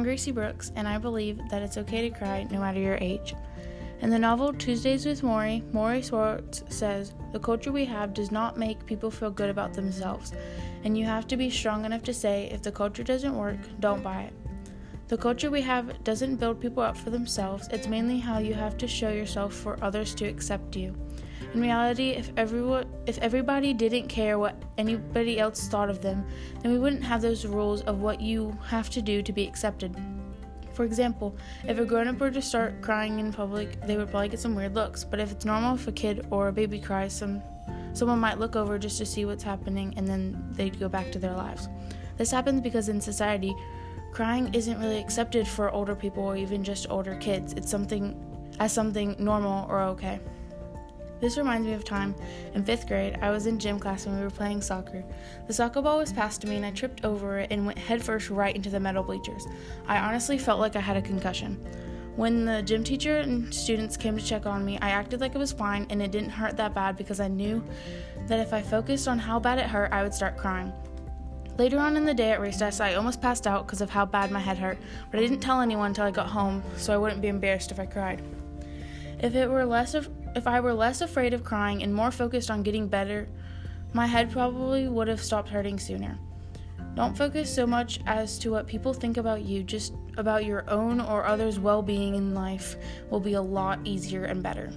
I'm Gracie Brooks, and I believe that it's okay to cry no matter your age. In the novel Tuesdays with Morrie, Morrie Schwartz says, The culture we have does not make people feel good about themselves, and you have to be strong enough to say, if the culture doesn't work, don't buy it. The culture we have doesn't build people up for themselves, it's mainly how you have to show yourself for others to accept you. In reality, if everyone if everybody didn't care what anybody else thought of them, then we wouldn't have those rules of what you have to do to be accepted. For example, if a grown up were to start crying in public, they would probably get some weird looks. But if it's normal if a kid or a baby cries, some someone might look over just to see what's happening and then they'd go back to their lives. This happens because in society, crying isn't really accepted for older people or even just older kids. It's something as something normal or okay. This reminds me of time in fifth grade. I was in gym class and we were playing soccer. The soccer ball was passed to me and I tripped over it and went headfirst right into the metal bleachers. I honestly felt like I had a concussion. When the gym teacher and students came to check on me, I acted like it was fine and it didn't hurt that bad because I knew that if I focused on how bad it hurt, I would start crying. Later on in the day at recess, I almost passed out because of how bad my head hurt, but I didn't tell anyone until I got home so I wouldn't be embarrassed if I cried. If it were less of if I were less afraid of crying and more focused on getting better, my head probably would have stopped hurting sooner. Don't focus so much as to what people think about you, just about your own or others' well being in life will be a lot easier and better.